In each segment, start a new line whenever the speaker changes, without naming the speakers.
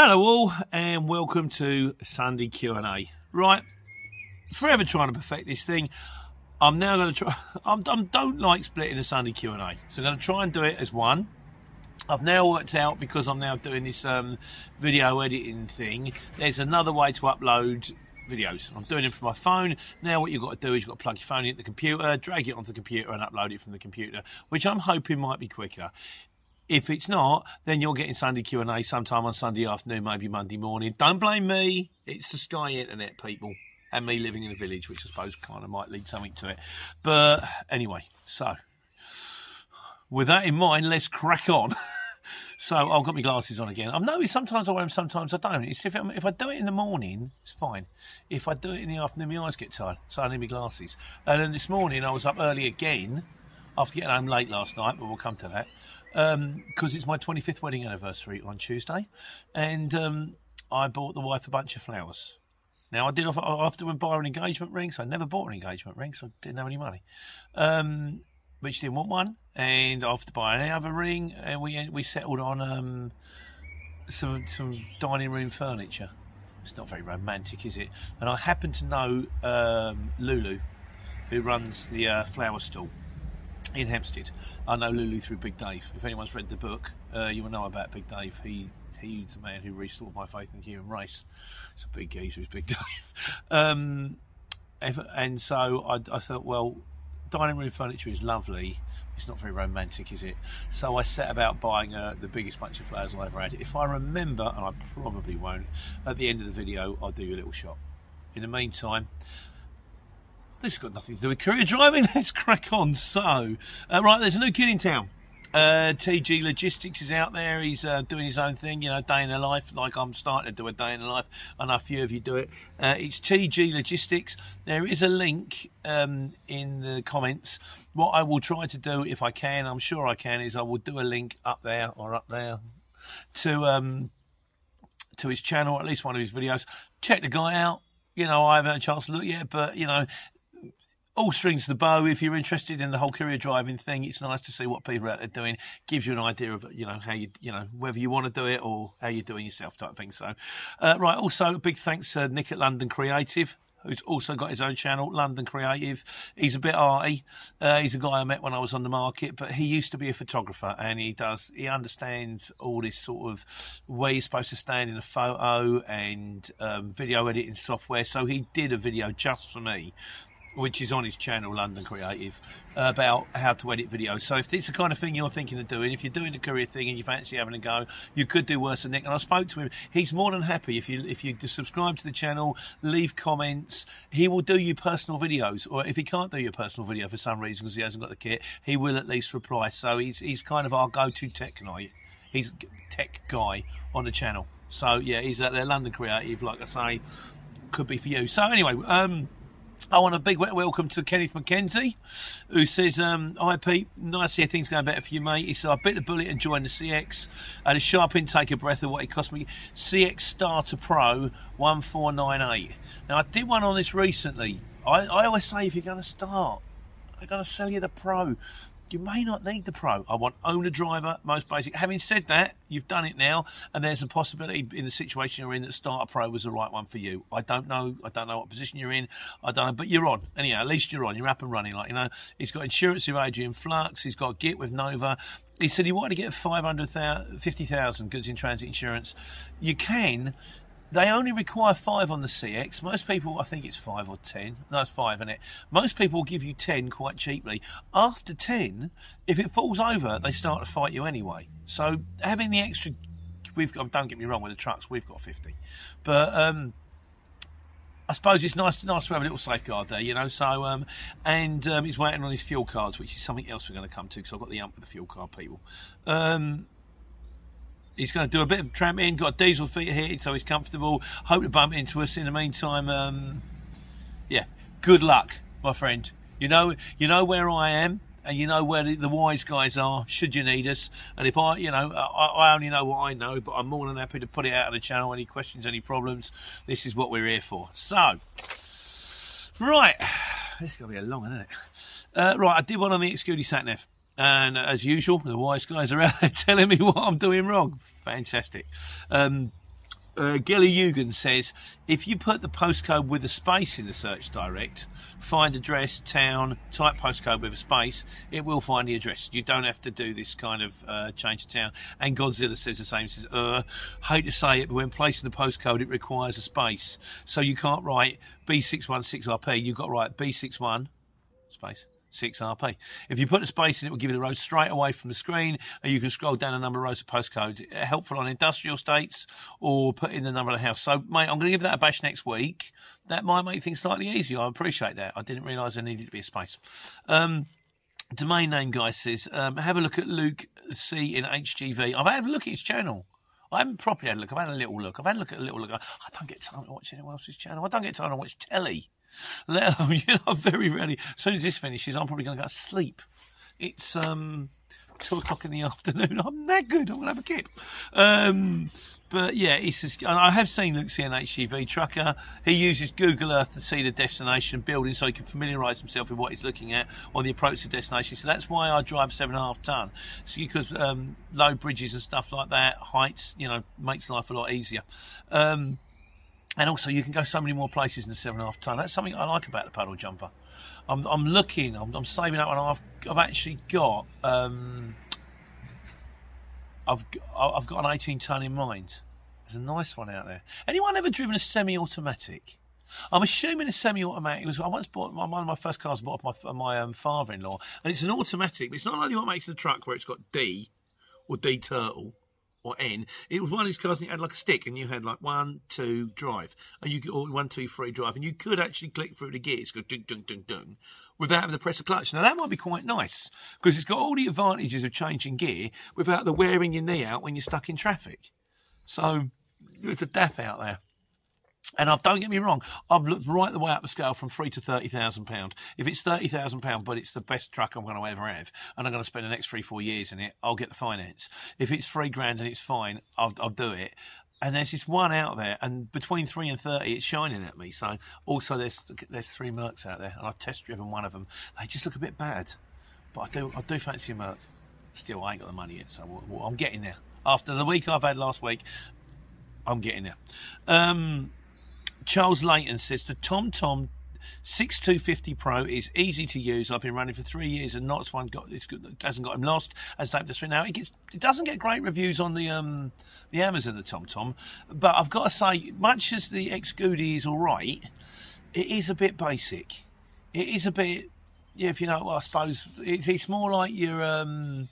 Hello all, and welcome to Sunday Q&A. Right, forever trying to perfect this thing. I'm now going to try. I don't like splitting a Sunday Q&A, so I'm going to try and do it as one. I've now worked out because I'm now doing this um, video editing thing. There's another way to upload videos. I'm doing it from my phone. Now what you've got to do is you've got to plug your phone into the computer, drag it onto the computer and upload it from the computer, which I'm hoping might be quicker. If it's not, then you're getting Sunday Q&A sometime on Sunday afternoon, maybe Monday morning. Don't blame me. It's the Sky Internet people and me living in a village, which I suppose kind of might lead something to it. But anyway, so with that in mind, let's crack on. so I've got my glasses on again. I've noticed sometimes I wear them, sometimes I don't. It's if, if I do it in the morning, it's fine. If I do it in the afternoon, my eyes get tired, so I need my glasses. And then this morning I was up early again after getting home late last night, but we'll come to that because um, it's my 25th wedding anniversary on Tuesday, and um, I bought the wife a bunch of flowers. Now I did often buy an engagement ring, so I never bought an engagement ring, so I didn't have any money. Um, but she didn't want one, and I to buy another ring, and we we settled on um, some some dining room furniture. It's not very romantic, is it? And I happen to know um, Lulu, who runs the uh, flower stall in Hempstead. I know Lulu through Big Dave. If anyone's read the book, uh, you will know about Big Dave. He he's the man who restored my faith in the human race. It's a big geezer, Big Dave. Um, and so I, I, thought, well, dining room furniture is lovely. It's not very romantic, is it? So I set about buying uh, the biggest bunch of flowers I ever had. If I remember, and I probably won't, at the end of the video, I'll do a little shot. In the meantime, this has got nothing to do with courier driving. Let's crack on. So, uh, right, there's a new kid in town. Uh, TG Logistics is out there. He's uh, doing his own thing, you know, day in the life, like I'm starting to do a day in the life. I know a few of you do it. Uh, it's TG Logistics. There is a link um, in the comments. What I will try to do, if I can, I'm sure I can, is I will do a link up there or up there to um, to his channel, at least one of his videos. Check the guy out. You know, I haven't had a chance to look yet, but you know, all strings to the bow. If you're interested in the whole career driving thing, it's nice to see what people are out there doing. Gives you an idea of you know how you you know whether you want to do it or how you're doing yourself type thing. So, uh, right. Also, big thanks to Nick at London Creative. Who's also got his own channel, London Creative. He's a bit arty. Uh, he's a guy I met when I was on the market, but he used to be a photographer, and he does. He understands all this sort of where you're supposed to stand in a photo and um, video editing software. So he did a video just for me which is on his channel, London Creative, about how to edit videos. So if it's the kind of thing you're thinking of doing, if you're doing a career thing and you fancy having a go, you could do worse than Nick. And I spoke to him; he's more than happy if you if you subscribe to the channel, leave comments. He will do you personal videos, or if he can't do your personal video for some reason because he hasn't got the kit, he will at least reply. So he's he's kind of our go-to tech guy. He's tech guy on the channel. So yeah, he's at there, London Creative, like I say, could be for you. So anyway, um I want a big welcome to Kenneth McKenzie, who says, um, Hi Pete, nice to hear things going better for you, mate. He said, I bit the bullet and joined the CX. I had a sharp intake of breath of what it cost me. CX Starter Pro 1498. Now, I did one on this recently. I, I always say, if you're going to start, they're going to sell you the Pro you may not need the Pro. I want owner driver, most basic. Having said that, you've done it now, and there's a possibility in the situation you're in that Starter Pro was the right one for you. I don't know. I don't know what position you're in. I don't know, but you're on. Anyhow, at least you're on. You're up and running. Like you know, he's got insurance with Adrian Flux. He's got Git with Nova. He said he wanted to get 500,000, 50,000 goods in transit insurance. You can they only require five on the CX. Most people, I think it's five or ten. No, it's five, isn't it? Most people give you ten quite cheaply. After ten, if it falls over, they start to fight you anyway. So having the extra, we've got. Don't get me wrong with the trucks, we've got fifty, but um, I suppose it's nice, nice to have a little safeguard there, you know. So, um, and um, he's waiting on his fuel cards, which is something else we're going to come to because I've got the ump with the fuel card people. Um, he's going to do a bit of tramping. Got a diesel feet here, so he's comfortable. Hope to bump into us in the meantime. Um, yeah, good luck, my friend. You know, you know where I am, and you know where the, wise guys are. Should you need us, and if I, you know, I, I, only know what I know, but I'm more than happy to put it out of the channel. Any questions, any problems? This is what we're here for. So, right, this is going to be a long one, isn't it? Uh, right, I did one on the Xgody SatNav. And as usual, the wise guys are out there telling me what I'm doing wrong. Fantastic. Um, uh, Gilly Eugen says if you put the postcode with a space in the search direct, find address, town, type postcode with a space, it will find the address. You don't have to do this kind of uh, change of town. And Godzilla says the same. Says, uh, hate to say it, but when placing the postcode, it requires a space. So you can't write B616RP. You've got to write B61 space 6RP. If you put a space in, it will give you the road straight away from the screen, and you can scroll down a number of rows of postcode. Helpful on industrial estates or put in the number of the house. So, mate, I'm going to give that a bash next week. That might make things slightly easier. I appreciate that. I didn't realise there needed to be a space. Um, domain name guy says, um, have a look at Luke C in HGV. I've had a look at his channel. I haven't properly had a look. I've had a little look. I've had a look at a little look. I don't get time to watch anyone else's channel. I don't get time to watch telly. Let alone, you know, very rarely. As soon as this finishes, I'm probably going to go to sleep. It's um, two o'clock in the afternoon. I'm that good. I'm going to have a kip. Um, but yeah, he says, I have seen Luke C in HGV trucker. He uses Google Earth to see the destination building so he can familiarise himself with what he's looking at on the approach to destination. So that's why I drive seven and a half ton. See, because um, low bridges and stuff like that, heights, you know, makes life a lot easier. Um, and also, you can go so many more places in the seven and a half ton. That's something I like about the puddle jumper. I'm, I'm looking, I'm, I'm, saving up, and I've I've actually got um, I've I've got an 18 ton in mind. There's a nice one out there. Anyone ever driven a semi-automatic? I'm assuming a semi-automatic was. I once bought one of my first cars. I bought off my my um, father-in-law, and it's an automatic. But it's not like the makes the truck where it's got D or D turtle or N. It was one of these cars and you had like a stick and you had like one, two, drive. And you could, or one, two, three, drive. And you could actually click through the gears, go dung, dung, dung, dung, without having to press a clutch. Now that might be quite nice because it's got all the advantages of changing gear without the wearing your knee out when you're stuck in traffic. So there's a DAF out there. And I've don't get me wrong, I've looked right the way up the scale from three to thirty thousand pound. If it's thirty thousand pound, but it's the best truck I'm going to ever have, and I'm going to spend the next three four years in it, I'll get the finance. If it's three grand and it's fine, I'll, I'll do it. And there's this one out there, and between three and thirty, it's shining at me. So also there's there's three Mercs out there, and I've test driven one of them. They just look a bit bad, but I do I do fancy a Merc. Still, I ain't got the money yet, so I'm getting there. After the week I've had last week, I'm getting there. Um, Charles Layton says the TomTom 6250 Pro is easy to use. I've been running for three years and not one got it's good, hasn't got him lost as Dave does now. It gets it doesn't get great reviews on the um the Amazon the TomTom, but I've got to say, much as the Xgody is all right, it is a bit basic. It is a bit yeah. If you know, I suppose it's it's more like your um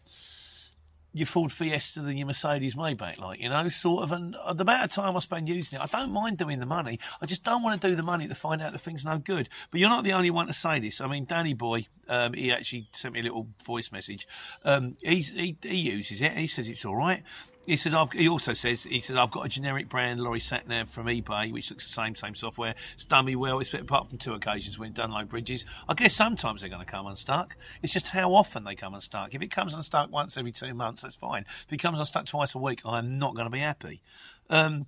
your Ford Fiesta than your Mercedes Maybach, like you know, sort of. And the amount of time I spend using it, I don't mind doing the money. I just don't want to do the money to find out the thing's no good. But you're not the only one to say this. I mean, Danny Boy, um, he actually sent me a little voice message. Um, he, he uses it. He says it's all right. He says I've, he also says he says I've got a generic brand lorry sat nav from eBay which looks the same same software. It's done me well. It's apart from two occasions when done low bridges. I guess sometimes they're going to come unstuck. It's just how often they come unstuck. If it comes unstuck once every two months, that's fine. If it comes unstuck twice a week, I'm not going to be happy. Um,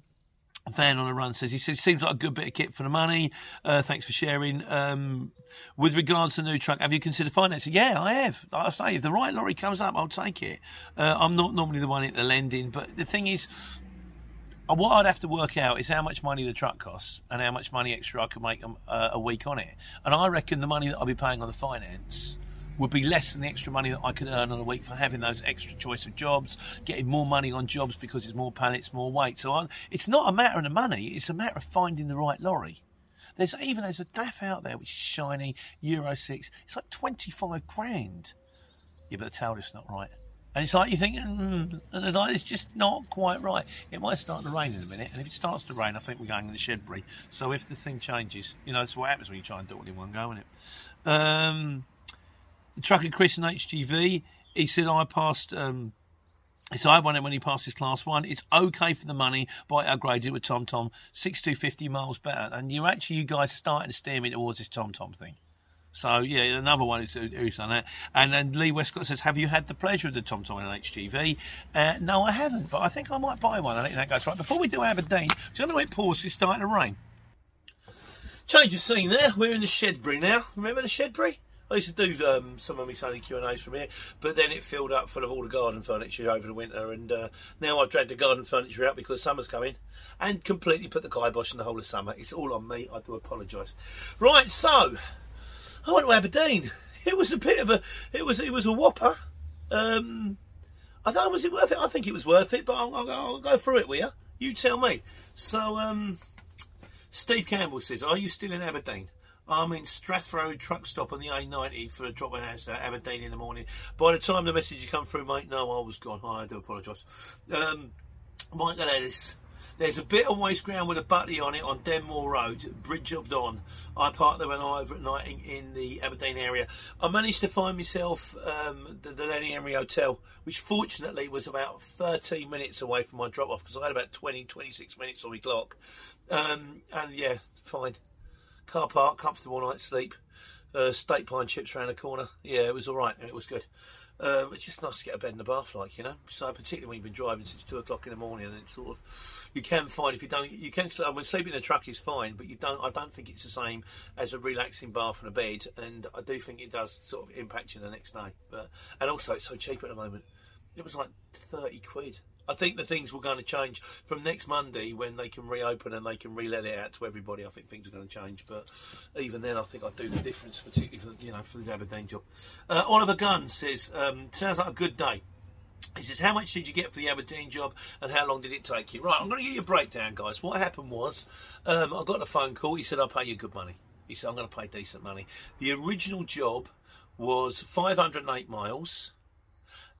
Van on a run says he says seems like a good bit of kit for the money. Uh, thanks for sharing. Um, with regards to the new truck, have you considered financing? Yeah, I have. Like I say, if the right lorry comes up, I'll take it. Uh, I'm not normally the one into lending, but the thing is, uh, what I'd have to work out is how much money the truck costs and how much money extra I could make um, uh, a week on it. And I reckon the money that I'll be paying on the finance would be less than the extra money that I could earn on a week for having those extra choice of jobs, getting more money on jobs because it's more pallets, more weight. So I, it's not a matter of the money; it's a matter of finding the right lorry. There's even there's a DAF out there which is shiny Euro six. It's like twenty five grand. Yeah, but the tail is not right. And it's like you think, mm, it's, like, it's just not quite right. It might start to rain in a minute, and if it starts to rain, I think we're going in the Shedbury. So if the thing changes, you know, that's what happens when you try and do it in one go, isn't it? Um, Trucker Chris in HGV, he said I passed. Um, so I won it when he passed his class one. It's okay for the money, but I upgraded it with Tom Tom, six to miles better. And you're actually, you guys starting to steer me towards this Tom Tom thing. So yeah, another one who's, who's done that. And then Lee Westcott says, "Have you had the pleasure of the Tom Tom in HGV?" Uh, no, I haven't, but I think I might buy one. I think that goes right. Before we do Aberdeen, do you know it pauses? It's starting to rain. Change of scene there. We're in the Shedbury now. Remember the Shedbury? I used to do um, some of my Sunday Q and A's from here, but then it filled up full of all the garden furniture over the winter, and uh, now I've dragged the garden furniture out because summer's coming, and completely put the kibosh on the whole of summer. It's all on me. I do apologise. Right, so I went to Aberdeen. It was a bit of a, it was it was a whopper. Um, I don't know, was it worth it? I think it was worth it, but I'll, I'll, I'll go through it with you. You tell me. So, um, Steve Campbell says, Are you still in Aberdeen? I'm in Stracathro truck stop on the A90 for a drop in at Aberdeen in the morning. By the time the message you come through, mate, no, I was gone. I do apologise. Um, Michael Ellis. There's a bit of waste ground with a butty on it on Denmore Road, Bridge of Don. I parked there when I was overnighting in the Aberdeen area. I managed to find myself um, the, the Lenny Henry Hotel, which fortunately was about 13 minutes away from my drop off because I had about 20, 26 minutes on my clock. Um, and yeah, fine. Car park, comfortable night's sleep. Uh, steak pine chips around the corner. Yeah, it was all right. It was good. Um, it's just nice to get a bed in the bath, like you know. So particularly when you've been driving since two o'clock in the morning, and it's sort of you can find if you don't, you can. I mean, sleeping in a truck is fine, but you don't. I don't think it's the same as a relaxing bath and a bed, and I do think it does sort of impact you the next day. But and also it's so cheap at the moment. It was like thirty quid I think the things were going to change from next Monday when they can reopen and they can re-let it out to everybody. I think things are going to change, but even then, I think I'd do the difference, particularly for you know for the Aberdeen job. Uh, Oliver Gunn says, um, "Sounds like a good day." He says, How much did you get for the Aberdeen job and how long did it take you? Right, I'm going to give you a breakdown, guys. What happened was, um, I got a phone call. He said, I'll pay you good money. He said, I'm going to pay decent money. The original job was 508 miles,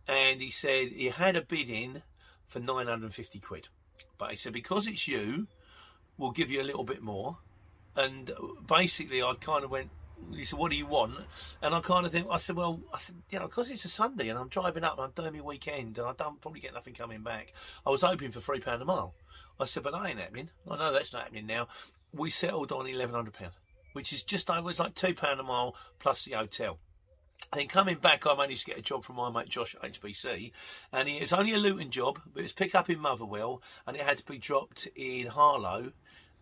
and he said he had a bid in for 950 quid. But he said, because it's you, we'll give you a little bit more. And basically, I kind of went, he said, what do you want? And I kind of think, I said, well, I said, you know, because it's a Sunday and I'm driving up and I'm doing my weekend and I don't probably get nothing coming back. I was hoping for £3 a mile. I said, but that ain't happening. I know that's not happening now. We settled on £1,100, which is just over, it's like £2 a mile plus the hotel. Then coming back, I managed to get a job from my mate Josh at HBC, and it was only a Luton job, but it was pick up in Motherwell, and it had to be dropped in Harlow,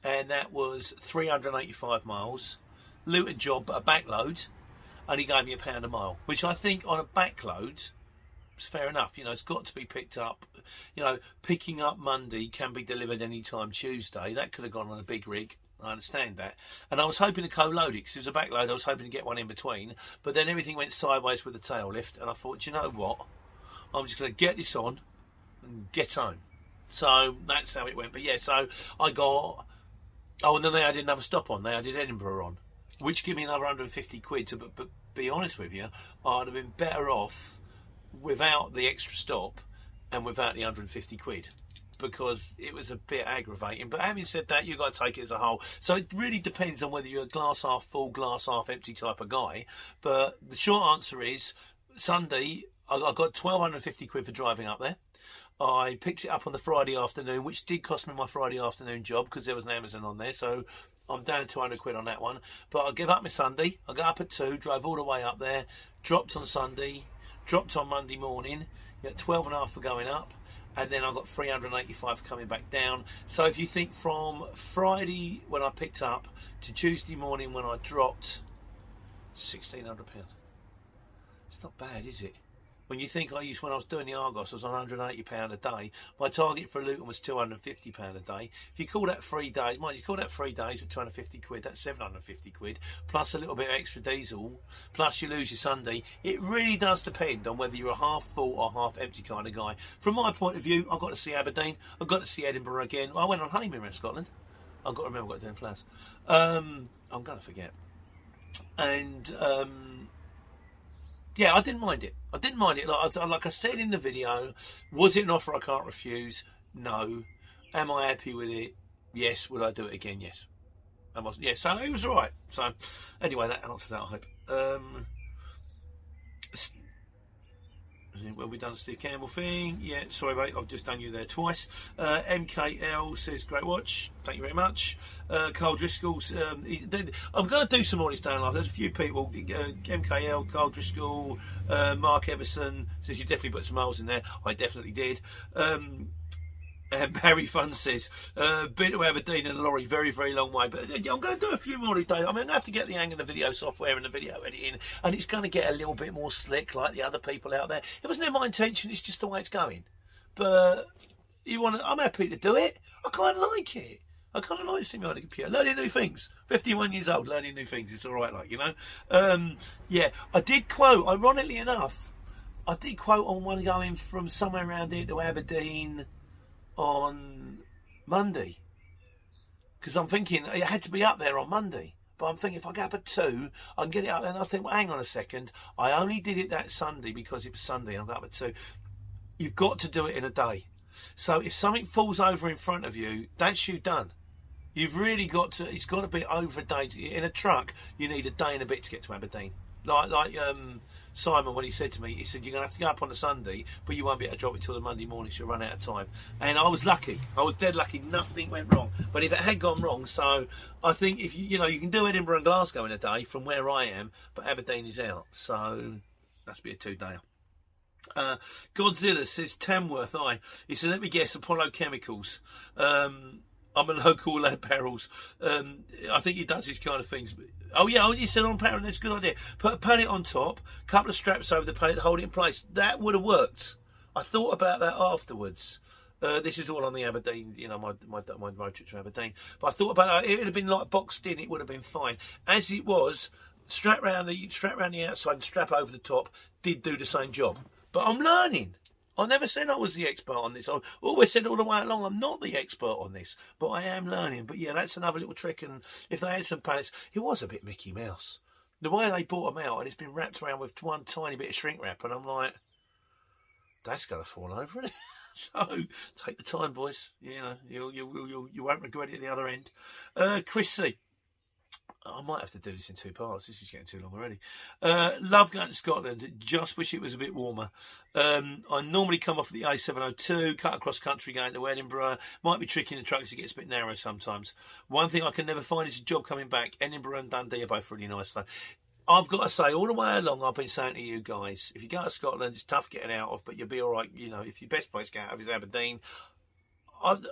and that was 385 miles. Luton job, a backload, and he gave me a pound a mile, which I think on a backload is fair enough. You know, it's got to be picked up. You know, picking up Monday can be delivered anytime Tuesday. That could have gone on a big rig. I understand that. And I was hoping to co-load it because it was a backload. I was hoping to get one in between. But then everything went sideways with the tail lift. And I thought, you know what? I'm just going to get this on and get home. So that's how it went. But yeah, so I got. Oh, and then they added another stop on. They added Edinburgh on, which gave me another 150 quid. To, but, but be honest with you, I'd have been better off without the extra stop and without the 150 quid because it was a bit aggravating. But having said that, you've got to take it as a whole. So it really depends on whether you're a glass half full, glass half empty type of guy. But the short answer is Sunday, I got 1250 quid for driving up there. I picked it up on the Friday afternoon, which did cost me my Friday afternoon job because there was an Amazon on there. So I'm down 200 quid on that one. But I give up my Sunday. I got up at 2, drove all the way up there, dropped on Sunday, dropped on Monday morning. Got 12 and a half for going up and then I got 385 coming back down. So if you think from Friday when I picked up to Tuesday morning when I dropped, 1600 pounds. It's not bad, is it? When you think I used when I was doing the Argos, I was on 180 pound a day. My target for Luton was 250 pound a day. If you call that three days, mind you call that three days at 250 quid, that's 750 quid plus a little bit of extra diesel, plus you lose your Sunday. It really does depend on whether you're a half full or half empty kind of guy. From my point of view, I got to see Aberdeen, I got to see Edinburgh again. I went on honeymoon in Scotland. I've got to remember what I got doing flowers. Um, I'm going to forget. And um, yeah, I didn't mind it. I didn't mind it. Like, like I said in the video, was it an offer I can't refuse? No. Am I happy with it? Yes. Would I do it again? Yes. I wasn't. Yeah. So it was all right. So anyway, that answers that. I hope. Um, well, we done the Steve Campbell thing. Yeah, sorry, mate, I've just done you there twice. Uh, MKL says, great watch. Thank you very much. Uh, Carl Driscoll's, um, he, I'm going to do some more of this day in life. There's a few people, uh, MKL, Carl Driscoll, uh, Mark Everson says, you definitely put some miles in there. I definitely did. Um, And Barry Fun says, uh, been to Aberdeen in a lorry, very, very long way. But uh, I'm going to do a few more today. I'm going to have to get the hang of the video software and the video editing, and it's going to get a little bit more slick like the other people out there. It wasn't my intention, it's just the way it's going. But you want to, I'm happy to do it. I kind of like it. I kind of like sitting behind a computer, learning new things. 51 years old, learning new things. It's all right, like, you know. Um, yeah, I did quote, ironically enough, I did quote on one going from somewhere around here to Aberdeen on Monday. Because I'm thinking it had to be up there on Monday. But I'm thinking if I get up at two, I can get it up there. And I think, well, hang on a second. I only did it that Sunday because it was Sunday and I got up at two. You've got to do it in a day. So if something falls over in front of you, that's you done. You've really got to. It's got to be over a day. In a truck, you need a day and a bit to get to Aberdeen. Like like um, Simon when he said to me, he said you're gonna have to go up on a Sunday, but you won't be able to drop it till the Monday morning. So you'll run out of time. And I was lucky. I was dead lucky. Nothing went wrong. But if it had gone wrong, so I think if you you know you can do Edinburgh and Glasgow in a day from where I am, but Aberdeen is out. So that's be a two dayer. Uh, Godzilla says Tamworth. I. He said, let me guess, Apollo Chemicals. Um, I'm a local lad, Perils. Um, I think he does these kind of things. Oh yeah, oh, you said on pattern. That's a good idea. Put a pallet on top, couple of straps over the pallet, hold it in place. That would have worked. I thought about that afterwards. Uh, this is all on the Aberdeen, you know, my my, my road trip to Aberdeen. But I thought about it. It would have been like boxed in. It would have been fine. As it was, strap around the strap around the outside and strap over the top did do the same job. But I'm learning. I never said I was the expert on this. I always said all the way along I'm not the expert on this, but I am learning. But yeah, that's another little trick. And if they had some pallets, it was a bit Mickey Mouse. The way they bought them out, and it's been wrapped around with one tiny bit of shrink wrap, and I'm like, that's going to fall over, so take the time, boys. You know, you you you you won't regret it at the other end. Uh, Chris C. I might have to do this in two parts. This is getting too long already. Uh, love going to Scotland. Just wish it was a bit warmer. Um, I normally come off the A702, cut across country going to Edinburgh. Might be tricky in the trucks. It gets a bit narrow sometimes. One thing I can never find is a job coming back. Edinburgh and Dundee are both really nice though. I've got to say, all the way along, I've been saying to you guys, if you go to Scotland, it's tough getting out of, but you'll be all right. You know, if your best place to get out of is Aberdeen, I've,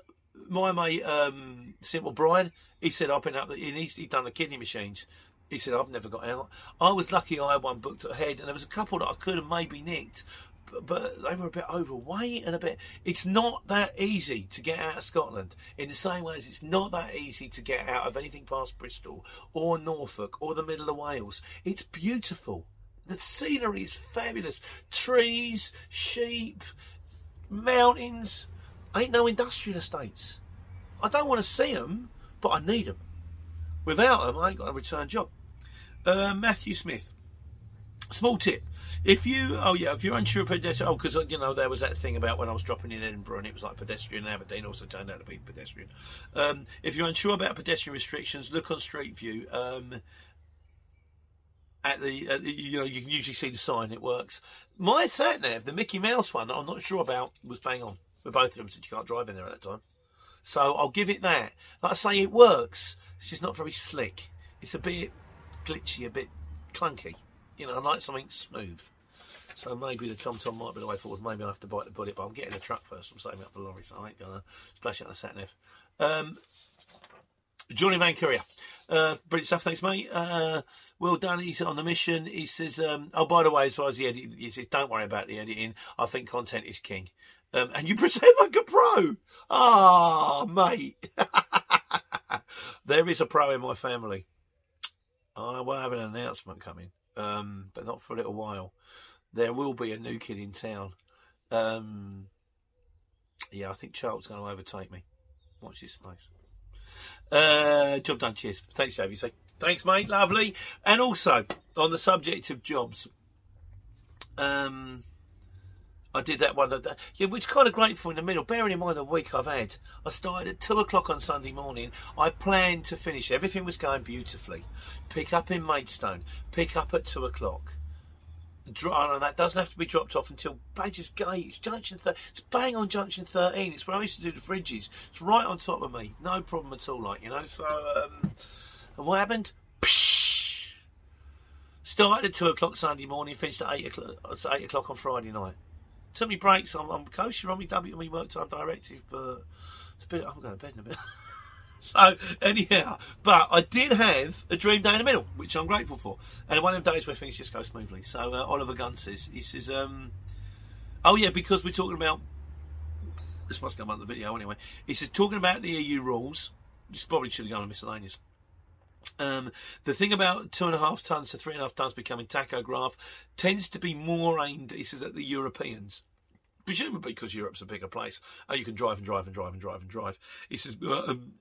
my mate, um, Simple Brian, he said I've been up. He's he done the kidney machines. He said I've never got out. I was lucky. I had one booked ahead, and there was a couple that I could have maybe nicked, but, but they were a bit overweight and a bit. It's not that easy to get out of Scotland. In the same way as it's not that easy to get out of anything past Bristol or Norfolk or the middle of Wales. It's beautiful. The scenery is fabulous. Trees, sheep, mountains Ain't no industrial estates. I don't want to see them, but I need them. Without them, I ain't got a return job. Uh, Matthew Smith. Small tip. If you, oh yeah, if you're unsure of pedestrian, oh, because, you know, there was that thing about when I was dropping in Edinburgh and it was like pedestrian Aberdeen also turned out to be pedestrian. Um, if you're unsure about pedestrian restrictions, look on Street View. Um, at the, at the, you know, you can usually see the sign, it works. My sat nav, the Mickey Mouse one that I'm not sure about, was bang on. But both of them since you can't drive in there at that time. So I'll give it that. Like I say, it works. It's just not very slick. It's a bit glitchy, a bit clunky. You know, I like something smooth. So maybe the Tom Tom might be the way forward. Maybe I have to bite the bullet, but I'm getting a truck first. I'm saving up the lorry, so I ain't gonna splash out the sat nav. Um, Johnny Van Courier. Uh, brilliant stuff, thanks, mate. Uh, well done. He's on the mission. He says, um, "Oh, by the way, as far as the edit, he says, don't worry about the editing. I think content is king." Um, and you pretend like a pro. Ah, oh, mate. there is a pro in my family. I will have an announcement coming, um, but not for a little while. There will be a new kid in town. Um, yeah, I think Charlton's going to overtake me. Watch this space. Uh, job done. Cheers. Thanks, say thanks, mate. Lovely. And also on the subject of jobs, um, I did that one. That, yeah, which is kind of great grateful in the middle. Bearing in mind the week I've had, I started at two o'clock on Sunday morning. I planned to finish. Everything was going beautifully. Pick up in Maidstone. Pick up at two o'clock. And that doesn't have to be dropped off until Badger's Gate. It's junction. Th- it's bang on junction thirteen. It's where I used to do the fridges. It's right on top of me. No problem at all. Like you know. So, um, and what happened? Psh! Started at two o'clock Sunday morning. Finished at eight o'clock. Eight o'clock on Friday night. Took me breaks. I'm, I'm kosher on me W, me work time directive, but it's a bit. I'm going to bed in a bit. so anyhow, but I did have a dream day in the middle, which I'm grateful for, and one of them days where things just go smoothly. So uh, Oliver Gunn says, he says, um, oh yeah, because we're talking about this must come on the video anyway. He says talking about the EU rules. Just probably should have gone on miscellaneous. Um, the thing about two and a half tons to three and a half tons becoming tachograph tends to be more aimed, he says, at the Europeans. Presumably because Europe's a bigger place. Oh, you can drive and drive and drive and drive and drive. He says, um,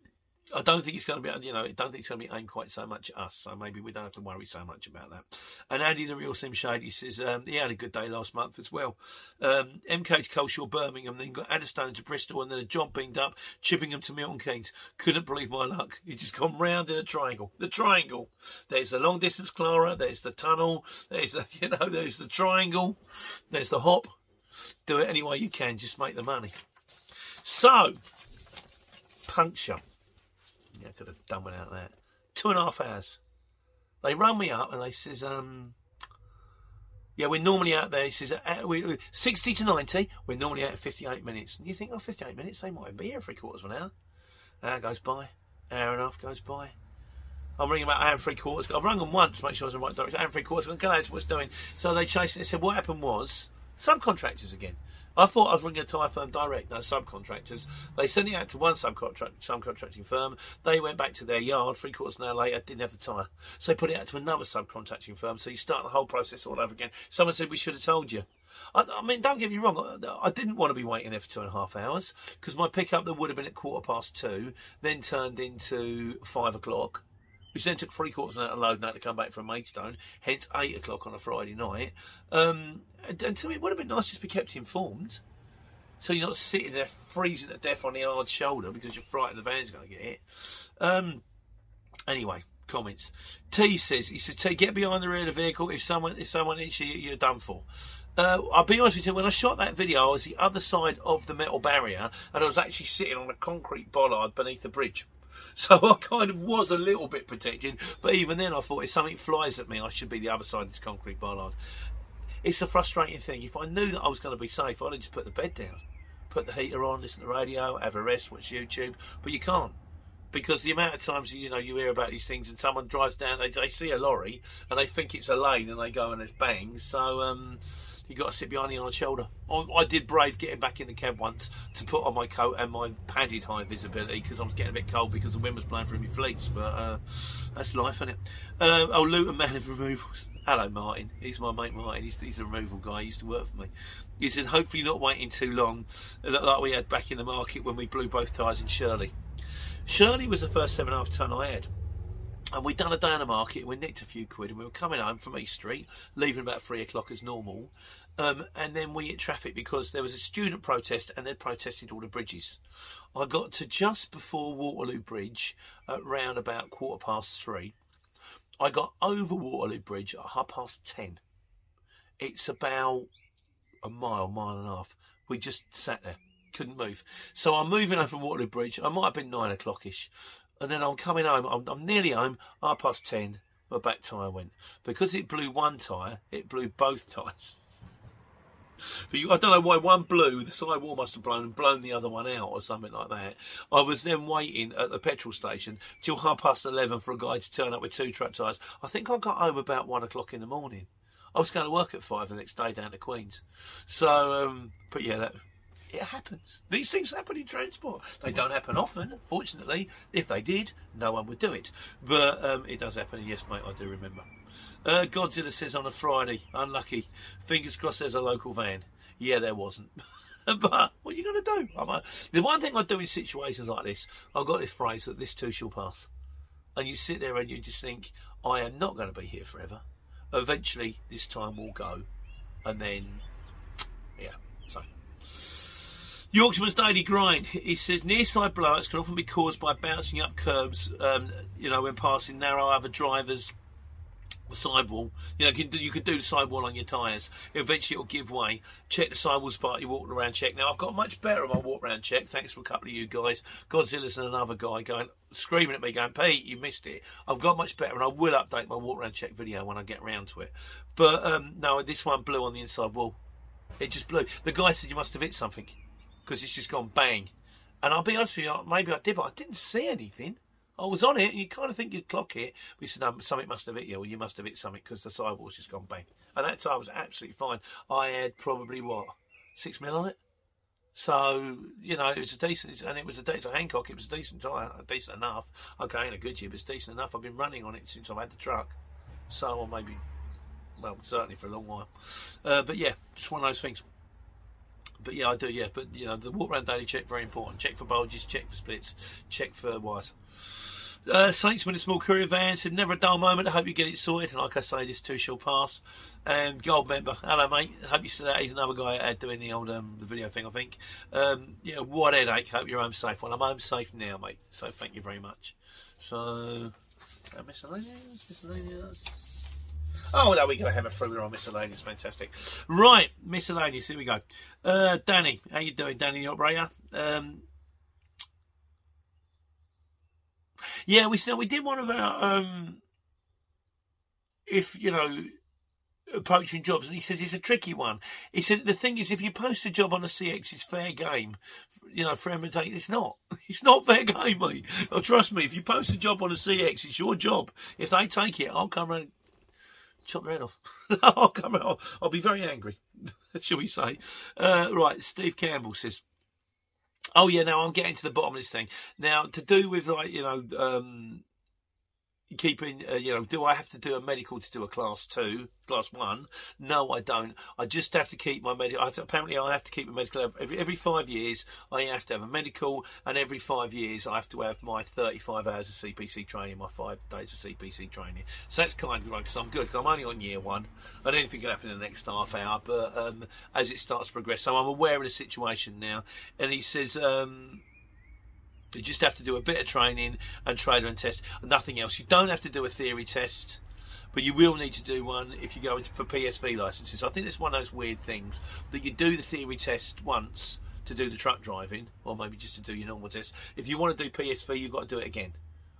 I don't think it's going to be, you know, I don't think it's going to be aimed quite so much at us. So maybe we don't have to worry so much about that. And Andy, the real Sim Shady, says um, he had a good day last month as well. Um, MK to Coleshill, Birmingham, then got Atherstone to Bristol, and then a job beamed up, Chippenham to Milton Keynes. Couldn't believe my luck. He just gone round in a triangle. The triangle. There's the long distance Clara. There's the tunnel. There's the, you know, there's the triangle. There's the hop. Do it any way you can. Just make the money. So, puncture. I could have done without that. Two and a half hours. They run me up and they says, um, yeah, we're normally out there. He says, uh, we, 60 to 90, we're normally out at 58 minutes. And you think, oh, 58 minutes, they might be here three quarters of an hour. Hour goes by, hour and a half goes by. I'm ringing about hour and three quarters. I've rung them once to make sure I was in the right direction. Hour and three quarters. That's what's doing. So they chased it. They said, what happened was, subcontractors again. I thought I was ringing a tyre firm direct, no subcontractors. They sent it out to one subcontract, subcontracting firm. They went back to their yard three quarters of an hour later, didn't have the tyre. So they put it out to another subcontracting firm. So you start the whole process all over again. Someone said, We should have told you. I, I mean, don't get me wrong, I, I didn't want to be waiting there for two and a half hours because my pickup that would have been at quarter past two then turned into five o'clock which then took three quarters of an hour to load and had to come back from Maidstone, hence eight o'clock on a Friday night. Um, and, and to me, it would have been nice just to be kept informed. So you're not sitting there freezing to death on the hard shoulder because you're frightened the van's going to get hit. Um, anyway, comments. T says, he says, T, get behind the rear of the vehicle. If someone if someone hits you, you're done for. Uh, I'll be honest with you, when I shot that video, I was the other side of the metal barrier and I was actually sitting on a concrete bollard beneath the bridge. So I kind of was a little bit protected, but even then I thought if something flies at me, I should be the other side of this concrete bollard. It's a frustrating thing. If I knew that I was going to be safe, I'd just put the bed down, put the heater on, listen to the radio, have a rest, watch YouTube. But you can't because the amount of times you know you hear about these things and someone drives down, they, they see a lorry and they think it's a lane and they go and it's bang. So um, you got to sit behind the hard shoulder. I, I, did brave getting back in the cab once to put on my coat and my padded high visibility because I was getting a bit cold because the wind was blowing through my fleece. But uh, that's life, isn't it? Uh, oh, Luton Man of Removals. Hello, Martin. He's my mate, Martin. He's, he's a removal guy. He used to work for me. He said, hopefully not waiting too long, like we had back in the market when we blew both tyres in Shirley. Shirley was the first seven and a half ton I had. And we'd done a day on the market and we nicked a few quid and we were coming home from East Street, leaving about three o'clock as normal. Um, and then we hit traffic because there was a student protest and they'd protested all the bridges. I got to just before Waterloo Bridge at round about quarter past three. I got over Waterloo Bridge at half past ten. It's about a mile, mile and a half. We just sat there, couldn't move. So I'm moving over Waterloo Bridge. I might have been nine o'clockish. And then I'm coming home. I'm, I'm nearly home, half past ten. My back tyre went. Because it blew one tyre, it blew both tyres. I don't know why one blew, the side wall must have blown and blown the other one out or something like that. I was then waiting at the petrol station till half past 11 for a guy to turn up with two truck tyres. I think I got home about one o'clock in the morning. I was going to work at five the next day down to Queens. So, um, but yeah, that, it happens. These things happen in transport. They don't happen often, fortunately. If they did, no one would do it. But um, it does happen. yes, mate, I do remember. Uh, Godzilla says on a Friday, unlucky. Fingers crossed there's a local van. Yeah, there wasn't. but what are you going to do? A, the one thing I do in situations like this, I've got this phrase that this too shall pass. And you sit there and you just think, I am not going to be here forever. Eventually, this time will go. And then, yeah. Yorkshireman's daily grind. He says near side blowouts can often be caused by bouncing up curbs, um, you know, when passing narrow other drivers sidewall. You know, you could do the sidewall on your tyres. Eventually, it'll give way. Check the sidewall spot you walking around check. Now, I've got much better on my walk around check. Thanks for a couple of you guys. Godzilla's and another guy going screaming at me, going, "Pete, you missed it." I've got much better, and I will update my walk around check video when I get around to it. But um, no, this one blew on the inside wall. It just blew. The guy said you must have hit something because it's just gone bang. And I'll be honest with you, maybe I did, but I didn't see anything. I was on it, and you kind of think you'd clock it. We said, no, something must have hit you, or you must have hit something because the sidewall's just gone bang. And that time was absolutely fine. I had probably, what, six mil on it? So, you know, it was a decent, and it was a decent Hankook, it was a decent tire, decent enough. Okay, in a good year, but it's decent enough. I've been running on it since I've had the truck. So, or maybe, well, certainly for a long while. Uh, but yeah, just one of those things but yeah, I do. Yeah, but you know, the walk around daily check very important. Check for bulges, check for splits, check for wires. Uh, Saints win a small courier van. Said never a dull moment. I hope you get it sorted. And like I say, this too shall pass. And um, gold member, hello mate. Hope you still out. He's another guy out doing the old um, the video thing. I think. Um, yeah, what headache. Hope you're home safe. Well, I'm home safe now, mate. So thank you very much. So, uh, miscellaneous, miscellaneous. Oh, no, we're going to have a through on miscellaneous. Fantastic. Right, miscellaneous. Here we go. Uh, Danny, how you doing, Danny, the operator? Um, yeah, we said we did one of our um, if you know poaching jobs, and he says it's a tricky one. He said the thing is, if you post a job on a CX, it's fair game. You know, for imitate, it's not. It's not fair game, mate. Oh, trust me, if you post a job on a CX, it's your job. If they take it, I'll come around chop their head off. I'll come out. I'll be very angry, shall we say? Uh, right, Steve Campbell says. Oh yeah, now I'm getting to the bottom of this thing. Now to do with like you know um, keeping, uh, you know, do I have to do a medical to do a class two, class one? No, I don't. I just have to keep my medical. apparently, I have to keep a medical every every five years. I have to have a medical, and every five years I have to have my 35 hours of CPC training, my five days of CPC training. So that's kind of right because I'm good. Cause I'm only on year one, and anything can happen in the next half hour. But um, as it starts to progress, so I'm aware of the situation now. And he says. Um, you just have to do a bit of training and trailer and test, nothing else. You don't have to do a theory test, but you will need to do one if you go into, for PSV licenses. I think it's one of those weird things that you do the theory test once to do the truck driving, or maybe just to do your normal test. If you want to do PSV, you've got to do it again.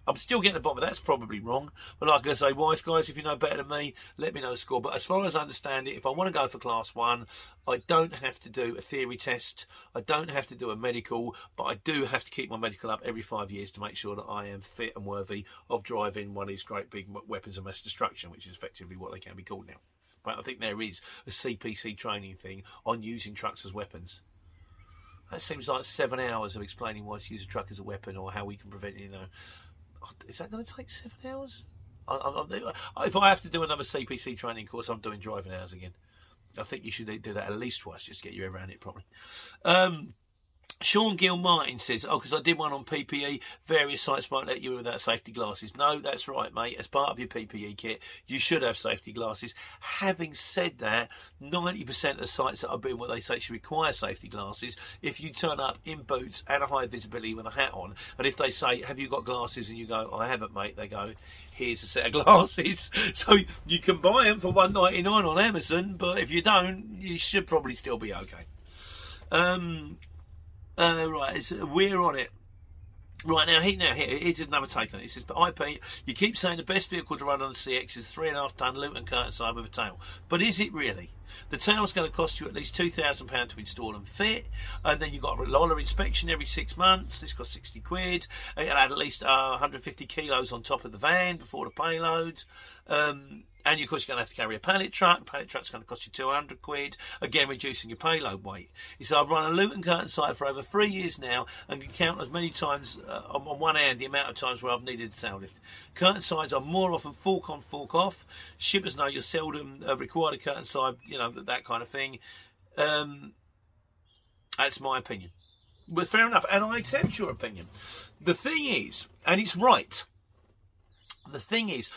I'm still getting the bottom of that's probably wrong. But like I say, wise guys, if you know better than me, let me know the score. But as far as I understand it, if I want to go for class one, I don't have to do a theory test. I don't have to do a medical, but I do have to keep my medical up every five years to make sure that I am fit and worthy of driving one of these great big weapons of mass destruction, which is effectively what they can be called now. But I think there is a CPC training thing on using trucks as weapons. That seems like seven hours of explaining why to use a truck as a weapon or how we can prevent, you know, is that going to take seven hours? I, I, if I have to do another CPC training course, I'm doing driving hours again. I think you should do that at least twice just to get you around it properly. Um, Sean Gill Martin says, Oh, because I did one on PPE, various sites might let you without safety glasses. No, that's right, mate. As part of your PPE kit, you should have safety glasses. Having said that, 90% of sites that I've been where they say should require safety glasses, if you turn up in boots and a high visibility with a hat on, and if they say, Have you got glasses? and you go, I haven't, mate, they go, Here's a set of glasses. so you can buy them for one ninety nine on Amazon, but if you don't, you should probably still be okay. Um, uh, right, we're on it. Right now, he now here, here's another take on it. He says, "But IP, you keep saying the best vehicle to run on the CX is three and a half ton Luton Curtainside with a tail, but is it really? The tail's going to cost you at least two thousand pounds to install and fit, and then you've got a roller inspection every six months. This costs sixty quid. It'll add at least uh, 150 kilos on top of the van before the payload." Um, and of course, you're going to have to carry a pallet truck. Pallet truck's going to cost you 200 quid. Again, reducing your payload weight. He said, I've run a Luton Curtainside for over three years now and can count as many times uh, on, on, one hand the amount of times where I've needed the tail lift. Curtain sides are more often fork on, fork off. Shippers know you're seldom uh, required a curtain side, you know, that, that kind of thing. Um, that's my opinion. But fair enough, and I accept your opinion. The thing is, and it's right, the thing is,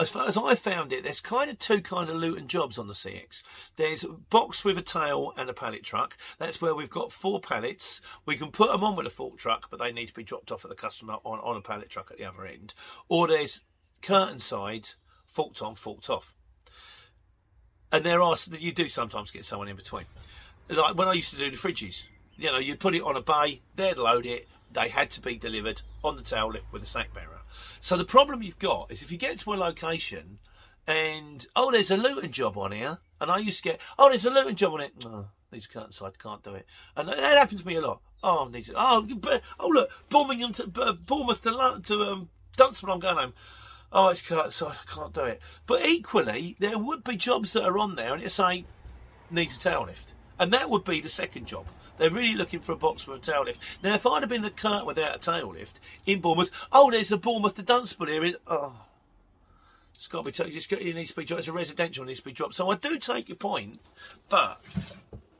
as far as I found it, there's kind of two kind of Luton jobs on the CX. There's a box with a tail and a pallet truck. That's where we've got four pallets. We can put them on with a fork truck, but they need to be dropped off at the customer on, on a pallet truck at the other end. Or there's curtain side, forked on, forked off. And there are you do sometimes get someone in between. Like when I used to do the fridges, you know, you'd put it on a bay, they'd load it, they had to be delivered on the tail lift with a sack bearer. So the problem you've got is if you get to a location and oh, there's a Luton job on here, and I used to get oh, there's a Luton job on it. Oh, needs a curtain side, can't do it. And that happens to me a lot. Oh, needs it. Oh, but, oh look, Birmingham to uh, Bournemouth to to um, Dunstable. I'm going home. Oh, it's curtain side. I can't do it. But equally, there would be jobs that are on there, and it's say, needs a tail lift, and that would be the second job. They're really looking for a box with a tail lift. Now, if I'd have been in a cart without a tail lift in Bournemouth, oh, there's a Bournemouth to Dunstable here. Oh, it's got to be. T- just got, it needs to be dropped. It's a residential. It needs to be dropped. So I do take your point, but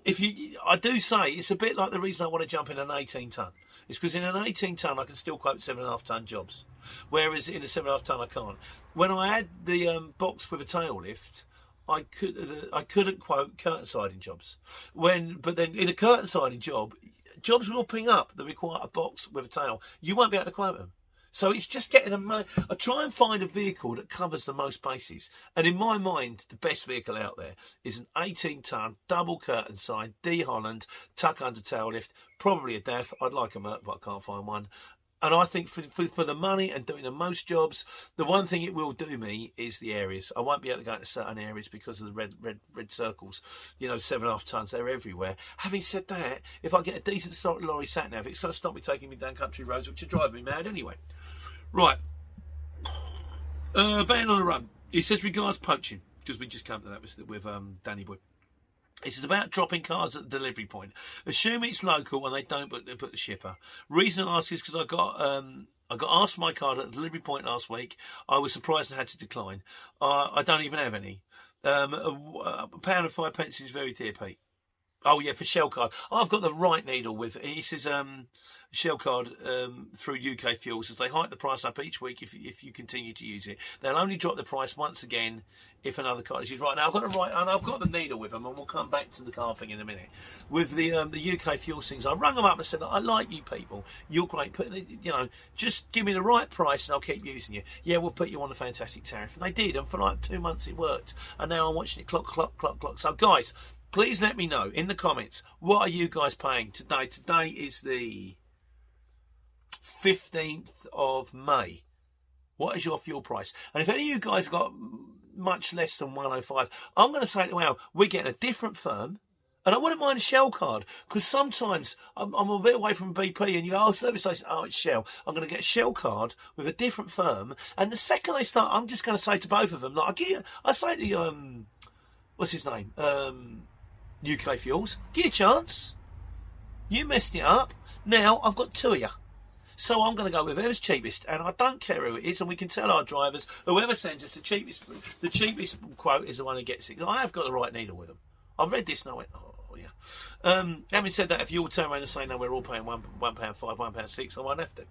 if you, I do say it's a bit like the reason I want to jump in an 18 ton. It's because in an 18 ton I can still quote seven and a half ton jobs, whereas in a seven and a half ton I can't. When I had the um, box with a tail lift, I could uh, I couldn't quote curtain siding jobs. When but then in a curtain siding job, jobs will ping up that require a box with a tail. You won't be able to quote them. So it's just getting a. Mo- I try and find a vehicle that covers the most bases. And in my mind, the best vehicle out there is an 18 ton double curtain side Dhollandia tuck under tail lift, probably a DAF. I'd like a Merc, but I can't find one. And I think for, for, for, the money and doing the most jobs, the one thing it will do me is the areas. I won't be able to go into certain areas because of the red red red circles. You know, seven and a half tons, they're everywhere. Having said that, if I get a decent lorry sat nav, it's going to stop me taking me down country roads, which are driving me mad anyway. Right. Uh, van on a run. He says regards poaching because we just came to that with, with um, Danny Boy. This is about dropping cards at the delivery point. Assume it's local when they don't put, put the shipper. Reason I ask is because I got um, I got asked for my card at the delivery point last week. I was surprised and had to decline. Uh, I don't even have any. Um, a, a, pound and five pence is very dear, Pete. Oh yeah, for shell card. Oh, I've got the right needle with. He says um, shell card um, through UK Fuels as they hike the price up each week if if you continue to use it. They'll only drop the price once again if another card is used. Right now, I've got the right and I've got the needle with them, and we'll come back to the car thing in a minute. With the um, the UK Fuels things, I rang them up and said, I like you people. You're great. Put you know, just give me the right price and I'll keep using you. Yeah, we'll put you on a fantastic tariff, and they did. And for like two months it worked. And now I'm watching it clock, clock, clock, clock. So guys please let me know in the comments what are you guys paying today today is the 15th of may what is your fuel price and if any of you guys got much less than 105 i'm going to say well we're getting a different firm and I wouldn't mind a Shell card because sometimes I'm, I'm, a bit away from BP and you go, oh, service station, oh, it's Shell. I'm going to get a Shell card with a different firm. And the second they start, I'm just going to say to both of them, like, I, get, I say to, um, what's his name? Um, UK Fuels. You a chance. You messed it up. Now I've got two of you. So I'm going to go with whoever's cheapest, and I don't care who it is, and we can tell our drivers, whoever sends us the cheapest, the cheapest quote is the one who gets it. I have got the right needle with them. I've read this and I went, oh yeah. Um, having said that, if you all turn around and say no, we're all paying one one pound five, one pound six, I won't have to.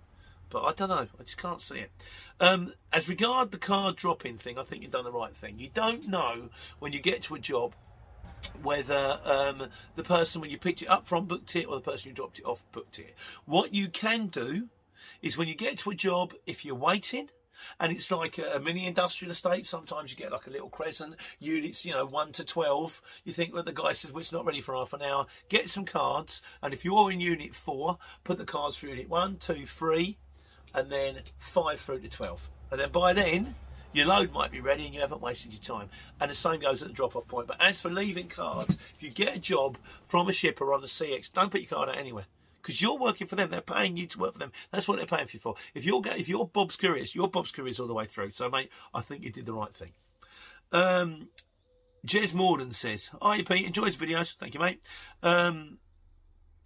But I don't know. I just can't see it. Um, as regard the card dropping thing, I think you've done the right thing. You don't know when you get to a job whether um, the person when you picked it up from booked it or the person you dropped it off booked it. What you can do is when you get to a job, if you're waiting, and it's like a, mini industrial estate. Sometimes you get like a little crescent units, you know, one to twelve. You think that the guy says, "Well, it's not ready for half an hour." Get some cards, and if you're in unit four, put the cards for unit one, two, three, and then five through to twelve. And then by then, your load might be ready and you haven't wasted your time. And the same goes at the drop off point. But as for leaving cards, if you get a job from a shipper on the CX, don't put your card out anywhere. Because you're working for them, they're paying you to work for them. That's what they're paying for you for. If you're if you're Bob's Couriers, you're Bob's Couriers all the way through. So, mate, I think you did the right thing. Um, Jez Morden says, "Hi, Pete. Enjoys videos. Thank you, mate. Um,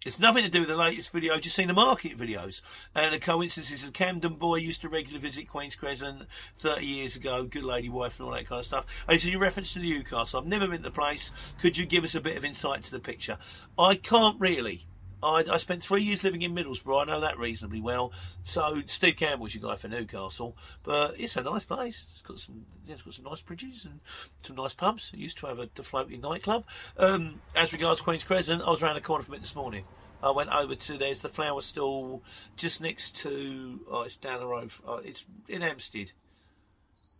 it's nothing to do with the latest video, I've just seen the market videos. And a coincidence is a Camden boy used to regularly visit Queen's Crescent 30 years ago, good lady wife and all that kind of stuff. And it's in reference to the Newcastle. I've never been to the place. Could you give us a bit of insight to the picture? I can't really. I, I, spent three years living in Middlesbrough. I know that reasonably well. So Steve Campbell's your guy for Newcastle, but it's a nice place. It's got some, it's got some nice bridges and some nice pubs. It used to have a, a floating nightclub. Um, as regards Queen's Crescent, I was around the corner from it this morning. I went over to there's the flower stall just next to oh it's down the road. Oh, it's in Hampstead.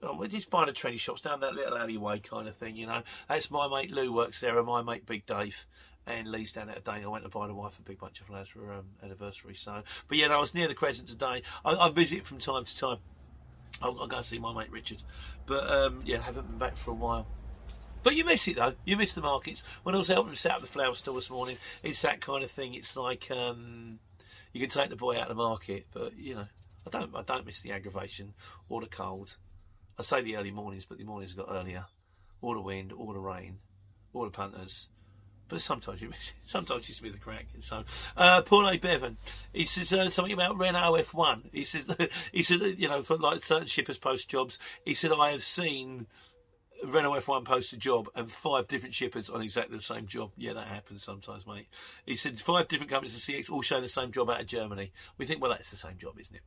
Oh, we're just buying the trendy shops down that little alleyway kind of thing, you know. That's my mate Lou works there, and my mate Big Dave and Lee's down there today. I went to buy the wife a big bunch of flowers for her um, anniversary. So, but yeah, I was near the Crescent today. I, I visit from time to time. I'll, I'll, go see my mate Richard, but um, yeah, haven't been back for a while. But you miss it though. You miss the markets. When I was helping set up the flower store this morning, it's that kind of thing. It's like um, you can take the boy out of the market, but you know, I don't. I don't miss the aggravation or the cold. I say the early mornings, but the mornings got earlier. All the wind, all the rain, all the punters. But sometimes you miss it. Sometimes you miss the crack. So, uh, Paul A. Bevan, he says uh, something about Renault F1. He says, he said, you know, for like certain shippers post jobs, he said, I have seen Renault F1 post a job and five different shippers on exactly the same job. Yeah, that happens sometimes, mate. He said five different companies of CX all showing the same job out of Germany. We think, well, that's the same job, isn't it?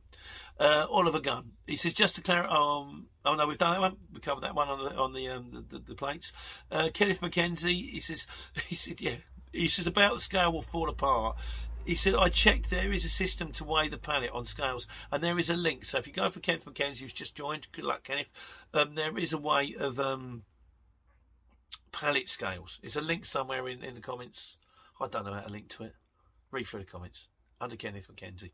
Uh, Oliver Gunn. He says just to clarify. Um, oh no, we've done that one. We covered that one on the on the um, the, the, the, plates. Uh, Kenneth McKenzie. He says he said yeah. He says about the scale will fall apart he said, I checked, there is a system to weigh the planet on scales, and there is a link. So if you go for Kenneth McKenzie, who's just joined, good luck, Kenneth, um, there is a way of um, pallet scales. It's a link somewhere in, in the comments. I don't know how to link to it. Read through the comments. Under Kenneth McKenzie.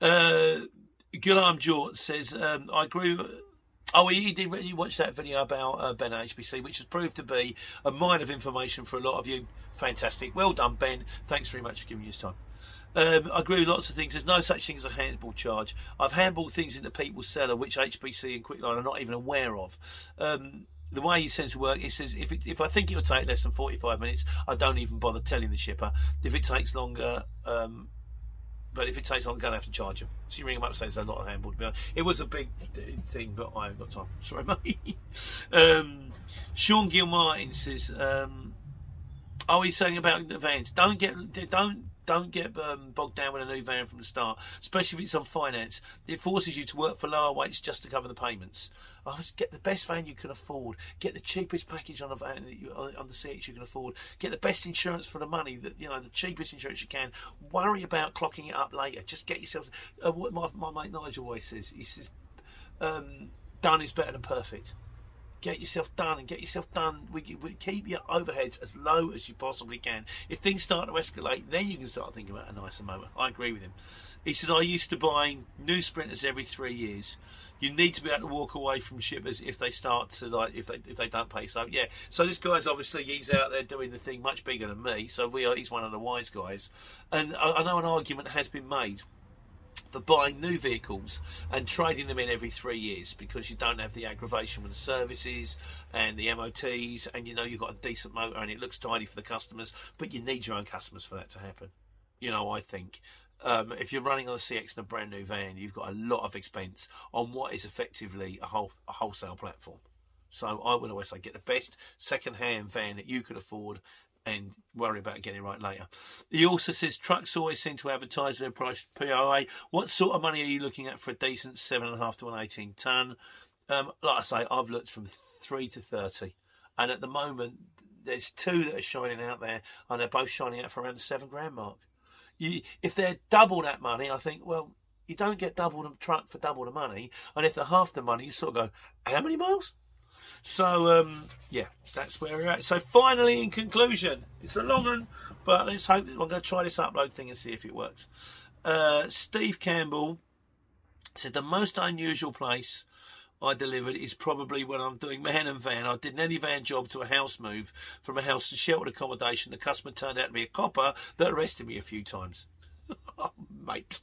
Uh, Gulam Jort says, um, I agree Oh, he did. He watched that video about uh, Ben HBC, which has proved to be a mine of information for a lot of you. Fantastic. Well done, Ben. Thanks very much for giving his time. Um, I agree with lots of things. There's no such thing as a handball charge. I've handballed things into people's cellar which HBC and Quickline are not even aware of. Um, the way he says to work, he says if it, if I think it'll take less than 45 minutes, I don't even bother telling the shipper. If it takes longer, um, but if it takes long, I'm going to have to charge him. So you ring him up and say there's a lot of handball to be. It was a big thing, but I haven't got time. Sorry, mate. um, Sean Gilmartin says, um, oh, he's saying about the vans. Don't get, don't don't get um, bogged down with a new van from the start, especially if it's on finance. It forces you to work for lower weights just to cover the payments. Get the best van you can afford. Get the cheapest package on a van you, on the CX you can afford. Get the best insurance for the money. That you know, the cheapest insurance you can. Worry about clocking it up later. Just get yourself. Uh, what my, my mate Nigel always says. He says, um, "Done is better than perfect." Get yourself done and get yourself done. We, we, keep your overheads as low as you possibly can. If things start to escalate, then you can start thinking about a nicer motor. I agree with him. He said, I used to buy new sprinters every three years. You need to be able to walk away from shippers if they start to like if they if they don't pay. So yeah, so this guy's obviously he's out there doing the thing much bigger than me. So we are he's one of the wise guys, and I, I know an argument has been made for buying new vehicles and trading them in every three years because you don't have the aggravation with the services and the MOTs and you know you've got a decent motor and it looks tidy for the customers, but you need your own customers for that to happen. You know, I think. Um, if you're running on a CX in a brand new van, you've got a lot of expense on what is effectively a, whole, a wholesale platform. So I would always say get the best second-hand van that you could afford and worry about getting it right later. He also says trucks always seem to advertise their price POA. What sort of money are you looking at for a decent 7.5 to an 18 tonne? Um, like I say, I've looked from 3 to 30. And at the moment, there's two that are shining out there, and they're both shining out for around the seven grand mark. You, if they're double that money, I think, well, you don't get double the truck for double the money. And if they're half the money, you sort of go, how many miles? So um, yeah, that's where we're at. So finally, in conclusion, it's a long one, but let's hope I'm going to try this upload thing and see if it works. Uh, Steve Campbell said the most unusual place I delivered is probably when I'm doing man and van. I did an any van job to a house move from a house to sheltered accommodation. The customer turned out to be a copper that arrested me a few times. oh, mate.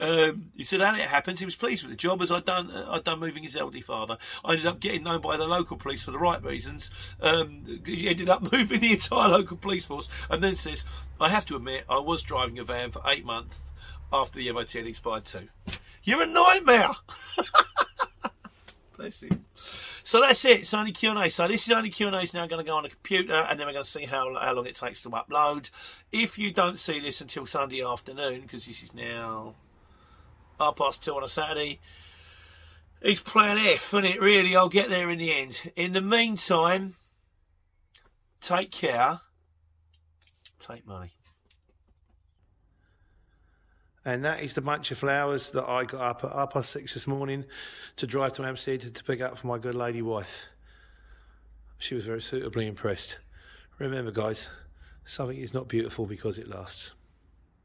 Um, he said, how it happens, he was pleased with the job as I'd done, uh, I'd done moving his elderly father. I ended up getting known by the local police for the right reasons. Um, he ended up moving the entire local police force and then says, I have to admit, I was driving a van for eight months after the MOT had expired too. You're a nightmare! Bless him. So that's it. It's only Q and A. So this is only Q and A. Is now going to go on a computer, and then we're going to see how how long it takes to upload. If you don't see this until Sunday afternoon, because this is now half past two on a Saturday, it's Plan F, and it really. I'll get there in the end. In the meantime, take care. Take money. And that is the bunch of flowers that I got up at half past six this morning to drive to Hampstead to pick up for my good lady wife. She was very suitably impressed. Remember, guys, something is not beautiful because it lasts.